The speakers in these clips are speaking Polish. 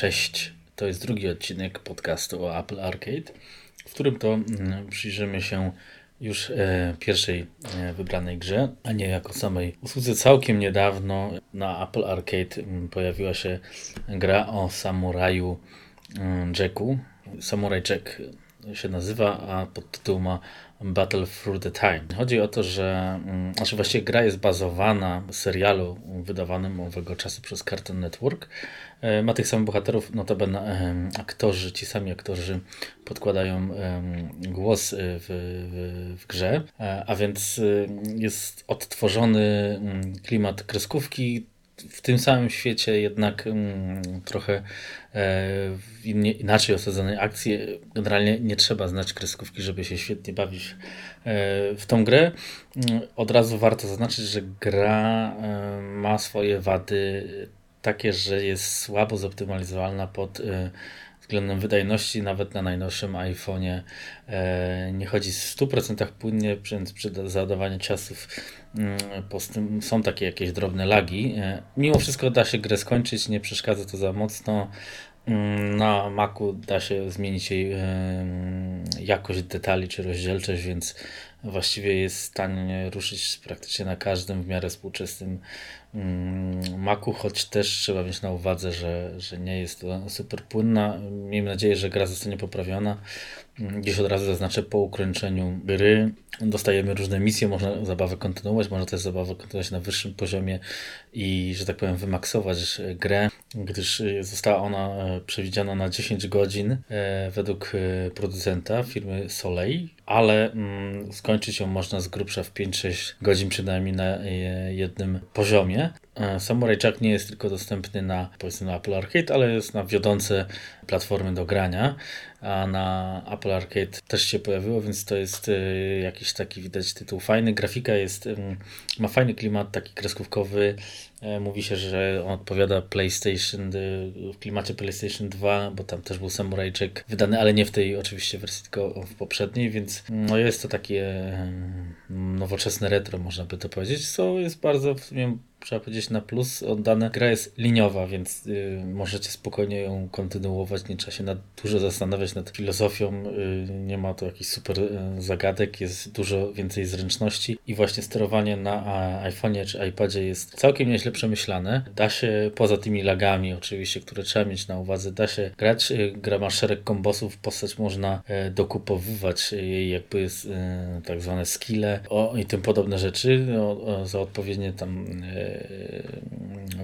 Cześć, to jest drugi odcinek podcastu o Apple Arcade, w którym to mm, przyjrzymy się już e, pierwszej e, wybranej grze, a nie jako samej usłudze. Całkiem niedawno na Apple Arcade mm, pojawiła się gra o samuraju mm, Jacku. Samurai Jack się nazywa, a podtytuł ma Battle Through the Time. Chodzi o to, że mm, znaczy właściwie gra jest bazowana w serialu wydawanym owego czasu przez Cartoon Network. E, ma tych samych bohaterów, notabene aktorzy, ci sami aktorzy podkładają głos e, w, w, w grze, e, a więc jest odtworzony mm, klimat kreskówki, w tym samym świecie jednak mm, trochę e, inaczej osadzonej akcji. Generalnie nie trzeba znać kreskówki, żeby się świetnie bawić e, w tą grę. Mm, od razu warto zaznaczyć, że gra e, ma swoje wady takie, że jest słabo zoptymalizowana pod e, względem wydajności, nawet na najnowszym iPhone'ie e, nie chodzi w 100% płynnie przy, przy zadawaniu czasów. Mm, są takie jakieś drobne lagi. E, mimo wszystko da się grę skończyć, nie przeszkadza to za mocno. Mm, na Macu da się zmienić jej jakość detali czy rozdzielczość, więc właściwie jest w stanie ruszyć praktycznie na każdym w miarę współczesnym mm, Macu, choć też trzeba mieć na uwadze, że, że nie jest to super płynna. Miejmy nadzieję, że gra zostanie poprawiona. Mm, gdzieś od razu zaznaczę po ukończeniu gry dostajemy różne misje, można zabawę kontynuować, można też zabawę kontynuować na wyższym poziomie i, że tak powiem, wymaksować grę, gdyż została ona e, przewidziana na 10 godzin e, według e, producenta firmy Soleil, ale mm, skończyć ją można z grubsza w 5-6 godzin przynajmniej na jednym poziomie. Samurai Jack nie jest tylko dostępny na, powiedzmy, na Apple Arcade, ale jest na wiodące platformy do grania, a na Apple Arcade też się pojawiło, więc to jest jakiś taki widać tytuł fajny. Grafika jest, ma fajny klimat, taki kreskówkowy, E, mówi się, że on odpowiada PlayStation e, w klimacie PlayStation 2, bo tam też był Samurai Jack wydany, ale nie w tej oczywiście wersji, tylko w poprzedniej, więc no jest to takie nowoczesne retro, można by to powiedzieć, co jest bardzo w sumie trzeba powiedzieć na plus oddane. Gra jest liniowa, więc y, możecie spokojnie ją kontynuować, nie trzeba się nad, dużo zastanawiać nad filozofią, y, nie ma tu jakichś super y, zagadek, jest dużo więcej zręczności i właśnie sterowanie na iPhone'ie czy iPadzie jest całkiem nieźle przemyślane. Da się, poza tymi lagami oczywiście, które trzeba mieć na uwadze, da się grać, y, gra ma szereg kombosów, postać można y, dokupowywać jej jakby y, tak zwane skille o, i tym podobne rzeczy o, o, za odpowiednie tam E,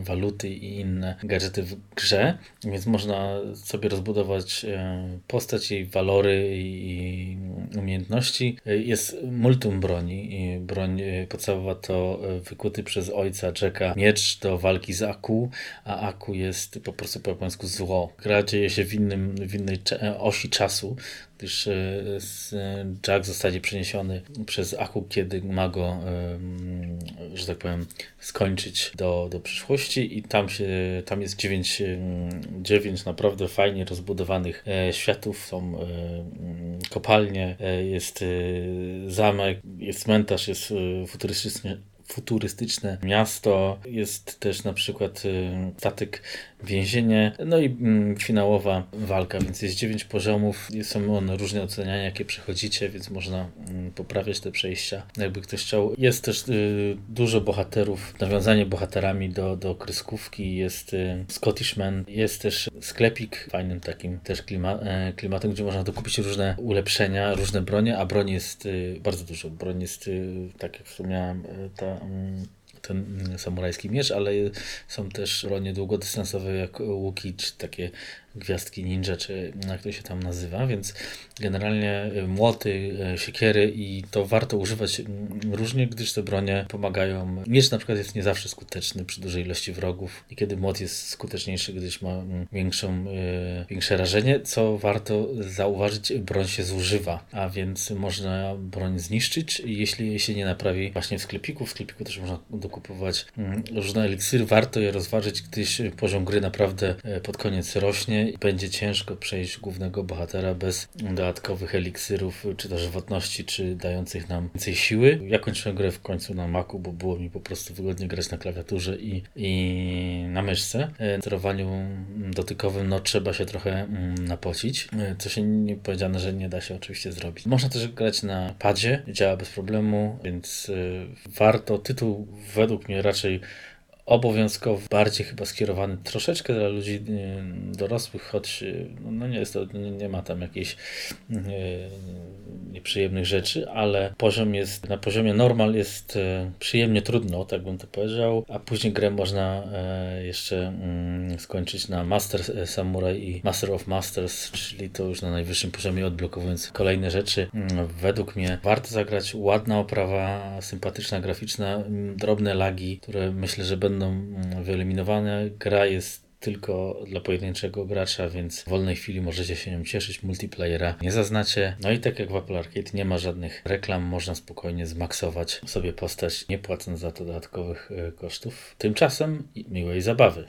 waluty i inne gadżety w grze, więc można sobie rozbudować e, postać, jej walory i umiejętności. E, jest multum broni. Broń podstawowa to wykuty przez ojca Jacka miecz do walki z Aku, a Aku jest po prostu po japońsku zło. Gra dzieje się w, innym, w innej osi czasu, gdyż Jack zostanie przeniesiony przez Aku, kiedy ma go, że tak powiem, skończyć do, do przyszłości i tam się, tam jest dziewięć, dziewięć naprawdę fajnie rozbudowanych e, światów, są kopalnie, e, jest e, zamek, jest cmentarz, jest futurystyczny futurystyczne miasto. Jest też na przykład y, statek więzienie, no i mm, finałowa walka, więc jest 9 poziomów. Są one różne oceniania, jakie przechodzicie, więc można mm, poprawiać te przejścia, jakby ktoś chciał. Jest też y, dużo bohaterów, nawiązanie bohaterami do, do kreskówki, jest y, Scottishman, jest też sklepik fajnym takim też klima, e, klimatem, gdzie można dokupić różne ulepszenia, różne bronie, a broń jest bardzo dużo. Broń jest, tak jak wspomniałem, ta ten samurajski miecz, ale są też bronie długodystansowe jak łuki, czy takie gwiazdki ninja, czy jak to się tam nazywa, więc generalnie y, młoty, y, siekiery i to warto używać mm, różnie, gdyż te bronie pomagają. Miecz na przykład jest nie zawsze skuteczny przy dużej ilości wrogów, i kiedy młot jest skuteczniejszy, gdyż ma mm, większą, y, większe rażenie, co warto zauważyć, broń się zużywa, a więc można broń zniszczyć, jeśli się nie naprawi właśnie w sklepiku. W sklepiku też można dokupić kupować mm, różne eliksiry. Warto je rozważyć, gdyż poziom gry naprawdę e, pod koniec rośnie będzie ciężko przejść głównego bohatera bez dodatkowych eliksyrów, czy to żywotności, czy dających nam więcej siły. Ja kończyłem grę w końcu na Macu, bo było mi po prostu wygodnie grać na klawiaturze i, i na myszce. E, w sterowaniu dotykowym no, trzeba się trochę mm, napocić, e, co się nie powiedziane, że nie da się oczywiście zrobić. Można też grać na padzie, działa bez problemu, więc warto. Tytuł według mnie raczej obowiązkowo bardziej chyba skierowany troszeczkę dla ludzi y, dorosłych, choć y, no nie jest to, nie, ma tam jakichś nie, y, nieprzyjemnych rzeczy, ale poziom jest, na poziomie normal jest przyjemnie trudno, tak bym to powiedział, a później grę można jeszcze mm, skończyć na Master Samurai i Master of Masters, czyli to już na najwyższym poziomie odblokowując kolejne rzeczy. Mm, według mnie warto zagrać, ładna oprawa, sympatyczna, graficzna, mm, drobne lagi, które myślę, że będą wyeliminowane. Gra jest tylko dla pojedynczego gracza, więc w wolnej chwili możecie się nią cieszyć, multiplayera nie zaznacie. No i tak jak w Apple Arcade nie ma żadnych reklam, można spokojnie zmaksować sobie postać, nie płacąc za to dodatkowych e, kosztów. Tymczasem miłej zabawy.